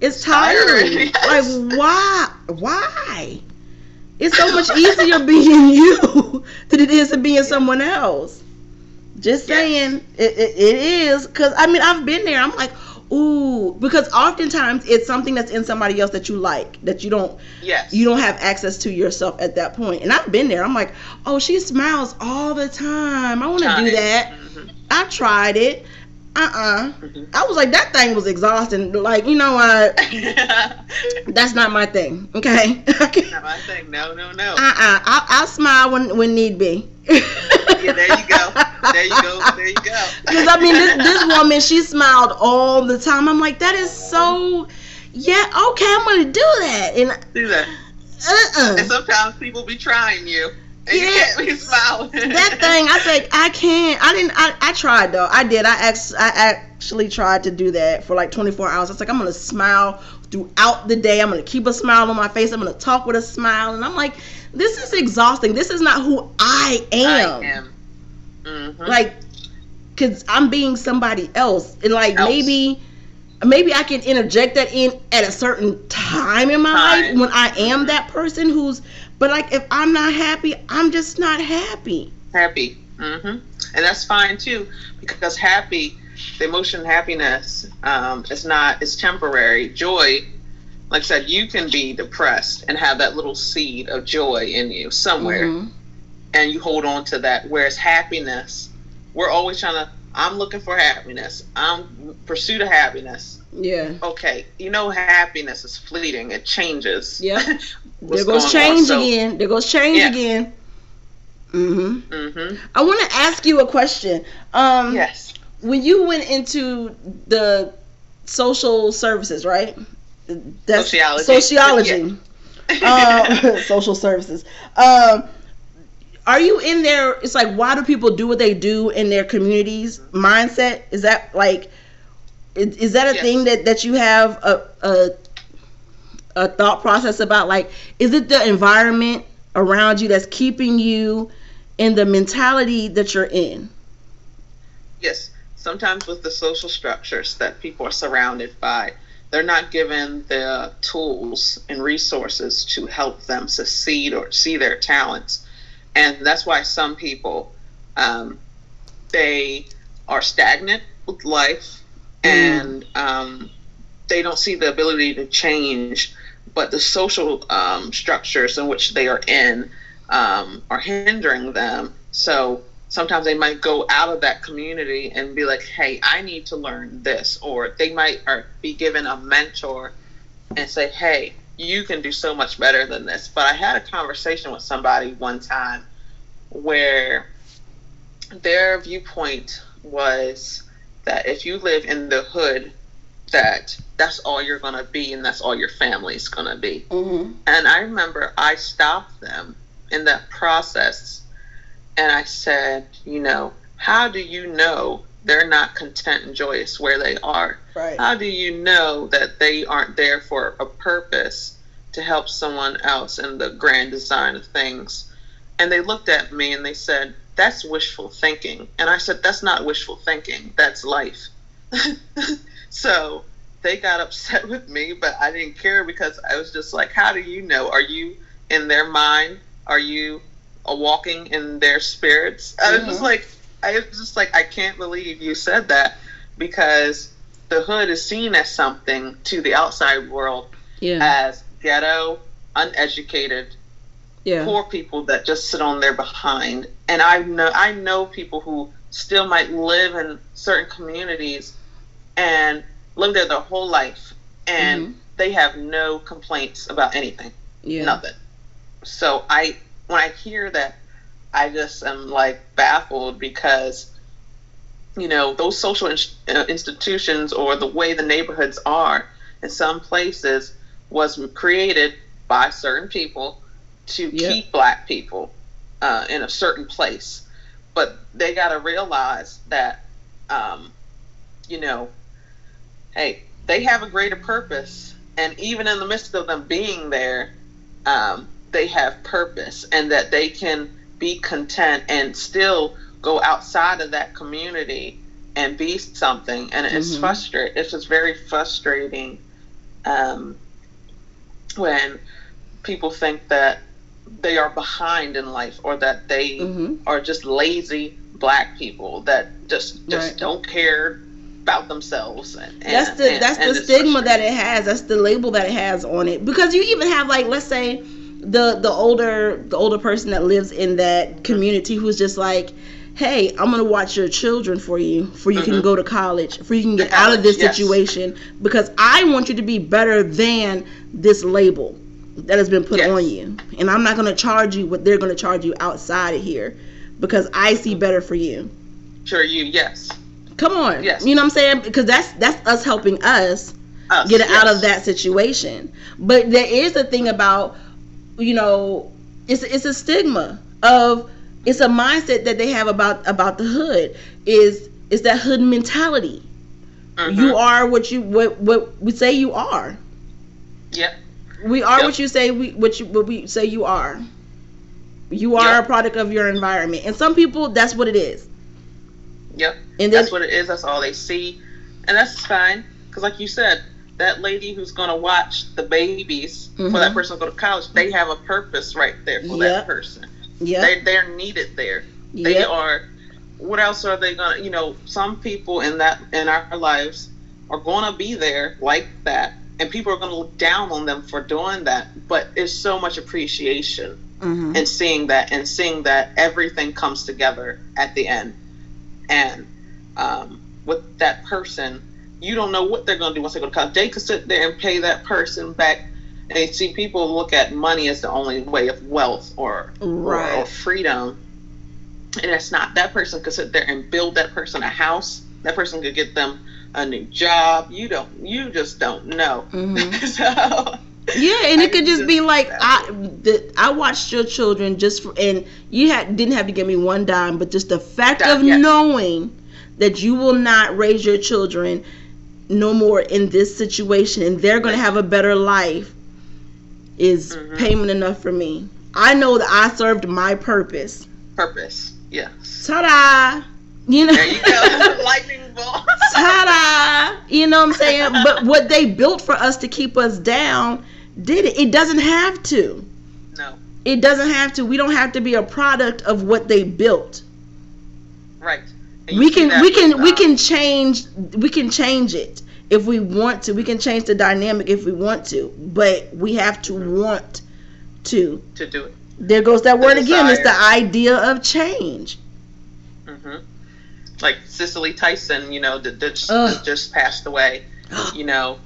It's tiring. tiring. Yes. Like why? Why? It's so much easier being you than it is to being someone else. Just saying, yes. it, it, it is. Cause I mean, I've been there. I'm like, ooh, because oftentimes it's something that's in somebody else that you like that you don't. Yes. You don't have access to yourself at that point. And I've been there. I'm like, oh, she smiles all the time. I want to do that. Mm-hmm. I tried it. Uh uh-uh. mm-hmm. I was like, that thing was exhausting. Like, you know what? That's not my thing. Okay. not my thing. No, no, no. Uh uh-uh. I'll, I'll smile when when need be. yeah, there you go. There you go. There you go. Because I mean, this this woman, she smiled all the time. I'm like, that is so. Yeah. Okay, I'm gonna do that. And do that. Uh-uh. And sometimes people be trying you yeah, that thing, I said I can't. I didn't. I, I tried though. I did. I ex, I actually tried to do that for like 24 hours. I was like, I'm gonna smile throughout the day. I'm gonna keep a smile on my face. I'm gonna talk with a smile, and I'm like, this is exhausting. This is not who I am. I am. Mm-hmm. Like, cause I'm being somebody else, and like else. maybe maybe I can interject that in at a certain time in my time. life when I am that person who's but like if I'm not happy, I'm just not happy. Happy. Mm-hmm. And that's fine too, because happy, the emotion happiness, um, is not is temporary. Joy, like I said, you can be depressed and have that little seed of joy in you somewhere, mm-hmm. and you hold on to that. Whereas happiness, we're always trying to. I'm looking for happiness. I'm pursuit of happiness. Yeah. Okay. You know, happiness is fleeting. It changes. Yeah. there goes change so, again. There goes change yeah. again. Mm-hmm. Mm-hmm. I want to ask you a question. Um, yes. When you went into the social services, right? That's sociology. Sociology. uh, social services. Um, are you in there? It's like, why do people do what they do in their communities? Mindset is that like is, is that a yes. thing that that you have a, a a thought process about? Like, is it the environment around you that's keeping you in the mentality that you're in? Yes. Sometimes with the social structures that people are surrounded by, they're not given the tools and resources to help them succeed or see their talents. And that's why some people, um, they are stagnant with life and um, they don't see the ability to change, but the social um, structures in which they are in um, are hindering them. So sometimes they might go out of that community and be like, "Hey, I need to learn this," or they might be given a mentor and say, "Hey, you can do so much better than this." But I had a conversation with somebody one time where their viewpoint was that if you live in the hood that that's all you're to be and that's all your family's to be Mm-hmm. and i remember i stopped them in that process and i said you know how do you know they're not content and joyous where they are Right. how do you know that they aren't there for a purpose to help someone else in the grand design of things? And they looked at me and they said, That's wishful thinking. And I said, That's not wishful thinking, that's life. so they got upset with me, but I didn't care because I was just like, How do you know? Are you in their mind? Are you walking in their spirits? I was just Mhm. like, I was just like, I can't believe you said that because the hood is seen as something to the outside world Yeah. as ghetto, uneducated, Yeah. poor people that just sit on their behind. And I know I know people who still might live in certain communities and live there their whole life and Mhm. they have no complaints about anything. Yeah. Nothing. So I when I hear that I just am like baffled because you know those social ins- uh, institutions or the way the neighborhoods are in some places was created by certain people to Yep. keep black people uh, in a certain place. But they got to realize that um, you know hey they have a greater purpose. And even in the midst of them being there um, they have purpose. And that they can be content and still go outside of that community and be something. And it's Mhm. frustrating. It's just very frustrating um, when people think that they are behind in life or that they Mm-hmm. are just lazy black people that just just Right. don't care about themselves and, That's the and- that's and the stigma that it has. That's the label that it has on it. Because you even have like let's say the the older the older person that lives in that community who's just like, hey, I'm gonna watch your children for you, for you can Mhm. go to college, for you can get To out of this yes. situation, because I want you to be better than this label that has been put Yes. on you, and I'm not gonna charge you what they're gonna charge you outside of here, because I see better for you. sure you yes Come on, Yes. you know what I'm saying? Because that's that's us helping us Us, get out of that situation. But there is a thing about, you know, it's it's a stigma of it's a mindset that they have about about the hood is is that hood mentality. Mhm. You are what you what what we say you are. Yep. We are Yep. what you say we what you what we say you are. You are Yep. a product of your environment, and some people that's what it is. Yep. And that's what it is. That's all they see, and that's fine. Because, like you said, that lady who's going to watch the babies Mhm. for that person to go to college, they have a purpose right there for Yep. that person. yeah, They they're needed there. They are. What else are they gonna? You know, some people in that in our lives are going to be there like that, and people are going to look down on them for doing that. But it's so much appreciation hmm and seeing that and seeing that everything comes together at the end. And um, with that person you don't know what they're going to do once they go to college. They could sit there and pay that person back and see people look at money as the only way of wealth or or, or freedom. And it's not that person could sit there and build that person a house. That person could get them a new job you don't you just don't know hmm so Yeah, and I it could just just- be like I the, I watched your children just for, and you had didn't have to give me one dime, but just the fact Dime, of yes. knowing that you will not raise your children no more in this situation and they're going to have a better life is Mhm. payment enough for me. I know that I served my purpose. purpose yes Ta-da! You know. there you go lightning bolt Ta-da! You know what I'm saying? but what they built for us to keep us down did it. It doesn't have to. no It doesn't have to. We don't have to be a product of what they built. Right. We can we can with, we can change we can change it if we want to we can change the dynamic if we want to but we have to Mhm. want to to do it. there goes that The word again it's the idea of change Like Cicely Tyson, you know, that, just, just passed away. You know,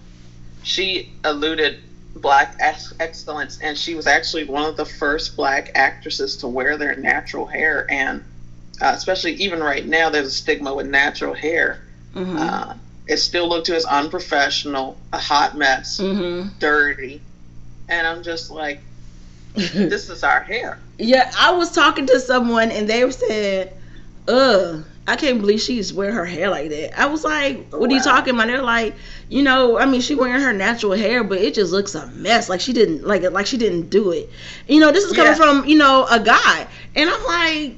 she eluded black ex- excellence, and she was actually one of the first black actresses to wear their natural hair. And uh, especially even right now, there's a stigma with natural hair. hmm Uh, it's still looked to as unprofessional, a hot mess, hmm dirty. And I'm just like, this is our hair. yeah i was talking to someone and they said ugh I can't believe she's wearing her hair like that. I was like, Oh, "What are you wow. talking about?" They're like, "You know, I mean, she wearing her natural hair, but it just looks a mess. Like she didn't like it. Like she didn't do it. You know, this is coming Yeah. from you know a guy, and I'm like,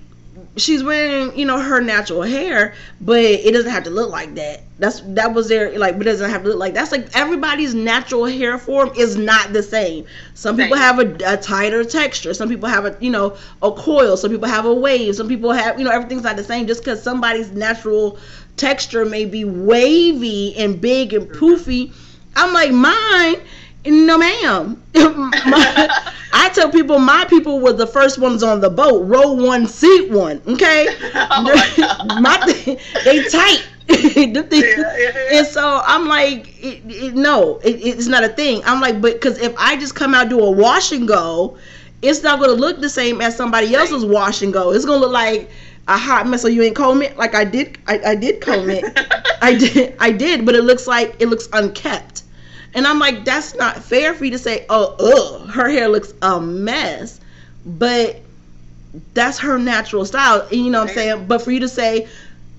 she's wearing you know her natural hair, but it doesn't have to look like that. That's that was their like, but it doesn't have to look like that's like everybody's natural hair form is not the same. Some people have a, a tighter texture. Some people have a you know a coil. Some people have a wave. Some people have you know everything's not the same. Just because somebody's natural texture may be wavy and big and poofy, I'm like mine. No, ma'am. My- I tell people my people were the first ones on the boat, row one, seat one. Okay, oh my my thing, they tight. The thing- Yeah, yeah, yeah. And so I'm like, it, it, no, it, it's not a thing. I'm like, but because if I just come out do a wash and go, it's not gonna look the same as somebody else's wash and go. It's gonna look like a hot mess. So you ain't comb it like I did. I, I did comb it. I did. I did, but it looks like it looks unkept. And I'm like, that's not fair for you to say, oh, ugh, her hair looks a mess. But that's her natural style. You know what I'm saying? But for you to say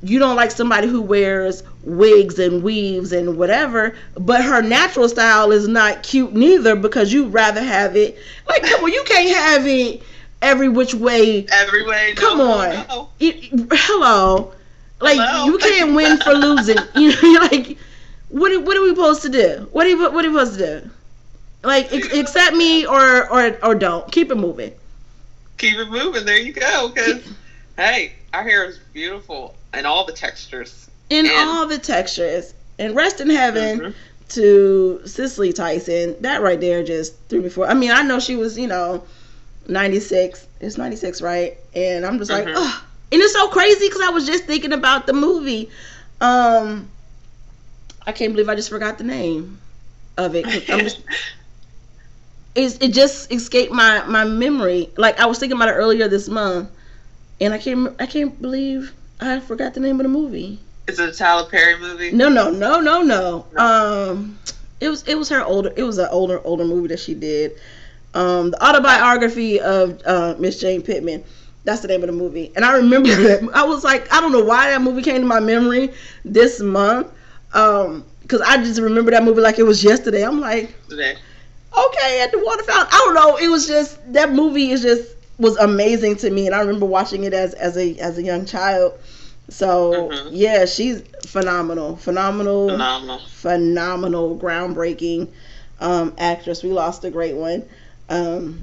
you don't like somebody who wears wigs and weaves and whatever, but her natural style is not cute neither because you'd rather have it like come on, you can't have it every which way Every way. Come no, on. no. it, hello. Like Hello? you can't win for losing. You know, you're like, what are, what are we supposed to do? What are you, what are we supposed to do? Like ex- accept me or or or don't. Keep it moving. Keep it moving. There you go. Because, hey, our hair is beautiful and all the textures. In And- all the textures. And rest in heaven Mhm. to Cicely Tyson. That right there just threw me for. I mean, I know she was, you know, 96. It's 96, right? And I'm just like, Mhm. oh. And it's so crazy because I was just thinking about the movie. Um, I can't believe I just forgot the name of it. I'm just, it's, it just escaped my my memory. Like I was thinking about it earlier this month, and I can't I can't believe I forgot the name of the movie. Is it a Tyler Perry movie? No, no, no, no, no. No. Um, it was it was her older. It was an older older movie that she did. Um, the autobiography of uh, Miss Jane Pittman. That's the name of the movie. And I remember that. I was like, I don't know why that movie came to my memory this month. Um, because I just remember that movie like it was yesterday. I'm like, Today. okay, at the water fountain. I don't know. It was just that movie is just was amazing to me, and I remember watching it as as a as a young child. So Mhm. yeah, she's phenomenal, phenomenal, Phenomenal. phenomenal, groundbreaking um, actress. We lost a great one, um,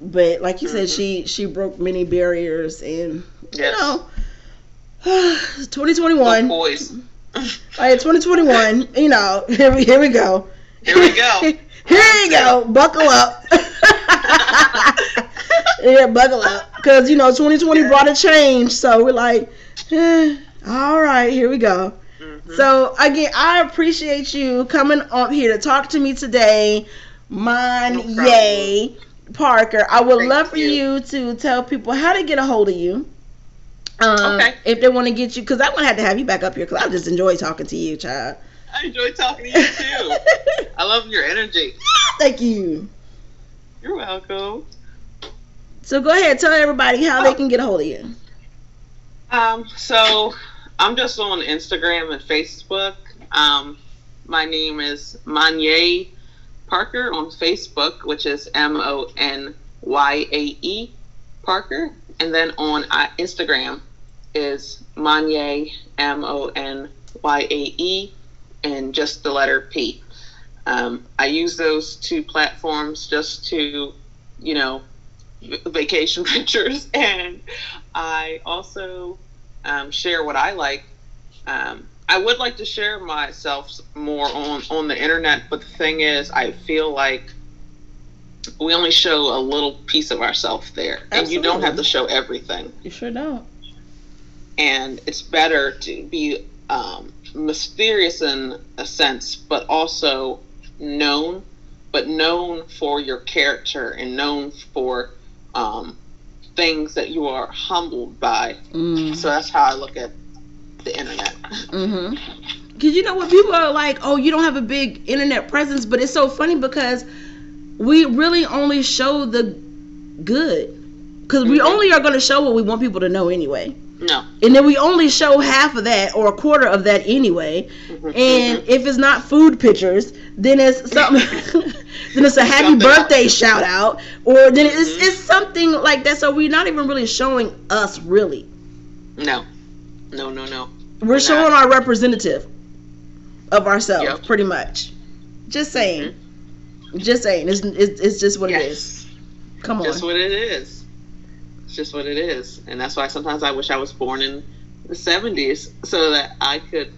but like you said, Mhm. she she broke many barriers, and Yes. you know, 2021. All right, 2021. You know, here we here we go. Here we go. here you go. Buckle up. yeah, buckle up. Because, you know, 2020 brought a change. So we're like, eh, all right, here we go. Mhm. So, again, I appreciate you coming up here to talk to me today. Mon No. Parker. I would Thank love for you. you to tell people how to get a hold of you. Um, Okay. If they want to get you, because I'm going to have to have you back up here because I just enjoy talking to you, child. I enjoy talking to you too. I love your energy. Thank you. You're welcome. So go ahead, tell everybody how they Oh. can get a hold of you. Um, so I'm just on Instagram and Facebook. Um, my name is Monyae Parker on Facebook, which is M O N Y A E Parker, and then on uh, Instagram is Monyae M O N Y A E and just the letter P. Um, I use those two platforms just to, you know, vacation pictures, and I also um, share what I like. Um, I would like to share myself more on on the internet, but the thing is, I feel like we only show a little piece of ourselves there, and you don't have to show everything. You sure don't. And it's better to be um, mysterious in a sense, but also known, but known for your character and known for um, things that you are humbled by. Mm. So that's how I look at the internet. Mm-hmm. Because you know what people are like, oh, you don't have a big internet presence, but it's so funny because we really only show the good. Because we Mhm. only are going to show what we want people to know anyway. No. And then we only show half of that or a quarter of that anyway. Mhm, And mhm. if it's not food pictures, then it's something. then it's a happy Something birthday else. shout out, or then it's Mhm. it's something like that. So we're not even really showing us really. no, no, no, no. We're not. showing our representative of ourselves, Yep. pretty much. Just saying. Just saying. It's, it's, it's just what it is. Come on. just what it is. It's just what it is, and that's why sometimes I wish I was born in the '70s so that I could.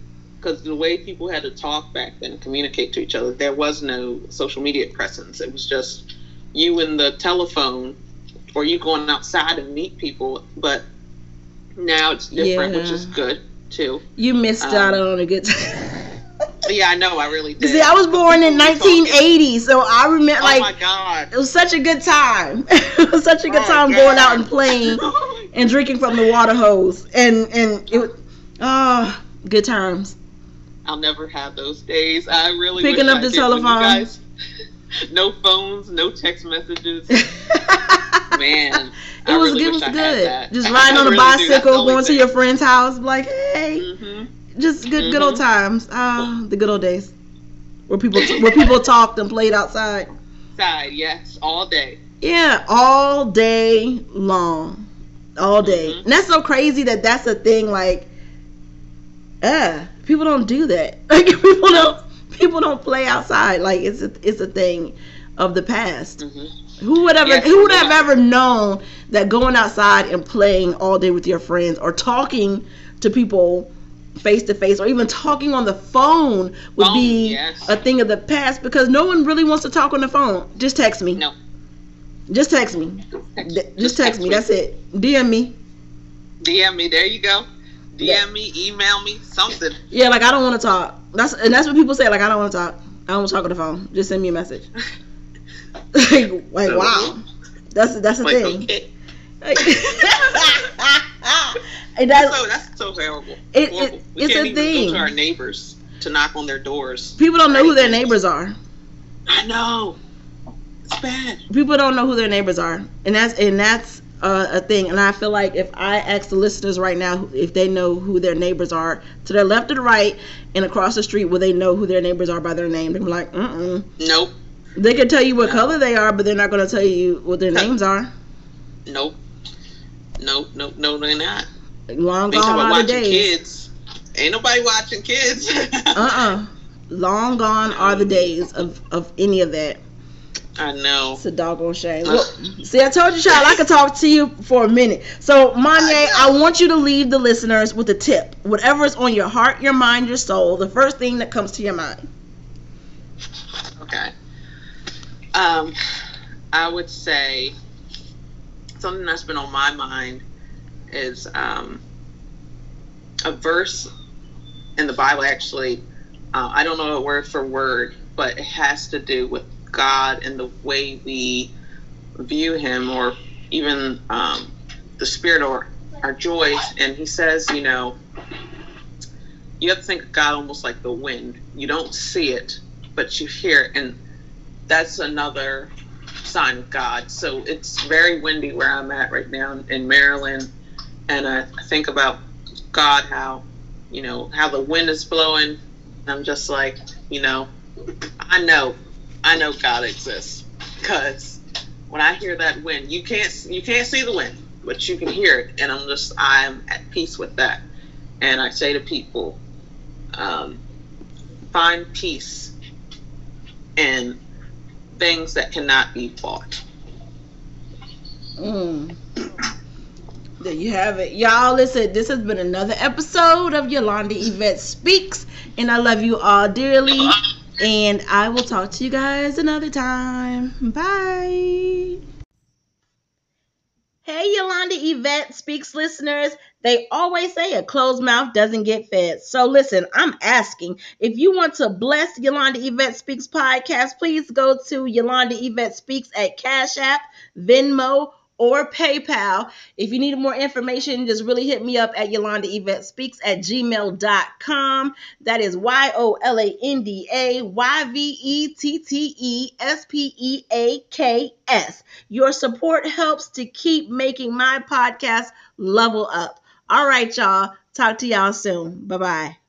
Because the way people had to talk back then, communicate to each other, there was no social media presence. It was just you and the telephone, or you going outside and meet people. But now it's different, which is good too. you missed Um, out on a good time. Yeah, I know. I really did. See, I was born in People were talking- 1980, so I remember, Oh like, my god! it was such a good time. it was such a good Oh, time God. going out and playing and drinking from the water hose. And, and it was, oh, good times. I'll never have those days. I really Picking up I the telephone. guys- no phones, no text messages. Man, It I was, really it wish was good. Just riding on a really do. That's the bicycle, going to your friend's house, like, hey, Mhm. Just good, good old Mhm. times. Ah, the good old days, where people where people talked and played outside. Side, yes, all day. Yeah, all day long, all day. Mhm. And that's so crazy that that's a thing. Like, uh, people don't do that. Like people don't people don't play outside. Like it's a it's a thing of the past. hmm Who would ever Yes, who would have ever known that going outside and playing all day with your friends or talking to people face to face or even talking on the phone would Phone, be yes. a thing of the past because no one really wants to talk on the phone. Just text me. No. Just text me. D- Just text me. That's it. DM me. DM me. There you go. DM Yeah. me, email me, something. Yeah, like I don't want to talk. That's and that's what people say. Like I don't want to talk. I don't want to talk on the phone. Just send me a message. like, like So- wow. That's that's the Like, thing. okay. Like- and that's so that's so horrible. It- Horrible. it- we it's can't a even thing. go to our neighbors to knock on their doors. people don't know who their neighbors are. I know. It's bad. People don't know who their neighbors are, and that's and that's uh, a thing. And I feel like if I ask the listeners right now if they know who their neighbors are to their left and right and across the street, will they know who their neighbors are by their name? They're like, mm Nope. They can tell you what No. color they are, but they're not gonna tell you what their names are. Nope. Nope. Nope. No, they're not. Long They gone are the days. kids. Ain't nobody watching kids. Uh-uh. Long gone are the days of, of any of that. I know. It's a doggone shame. Well, see, I told you, child, I could talk to you for a minute. So, Monyae, I want you to leave the listeners with a tip. Whatever is on your heart, your mind, your soul, the first thing that comes to your mind. Okay. Um, I would say something that's been on my mind is um, a verse in the Bible. Actually, uh, I don't know it word for word, but it has to do with God and the way we view Him, or even um, the Spirit or our joys. And He says, you know, you have to think of God almost like the wind. You don't see it, but you hear it, and that's another sign of God. So it's very windy where I'm at right now in Maryland, and I think about God, how you know how the wind is blowing. I'm just like, you know, I know, I know God exists because when I hear that wind, you can't you can't see the wind, but you can hear it, and I'm just I'm at peace with that. And I say to people, um, find peace in things that cannot be bought. Mm. There you have it. Y'all, listen, this has been another episode of Yolanda Yvette Speaks, and I love you all dearly. And I will talk to you guys another time. Bye. Hey, Yolanda Yvette Speaks listeners. They always say a closed mouth doesn't get fed. So listen, I'm asking if you want to bless Yolanda Yvette Speaks podcast, please go to Yolanda Yvette Speaks at Cash App, Venmo, or PayPal. If you need more information, just really hit me up at Yolanda Speaks at gmail.com. That is Y O L A N D A Y V E T T E S P E A K S. Your support helps to keep making my podcast level up. All right, y'all. Talk to y'all soon. Bye bye.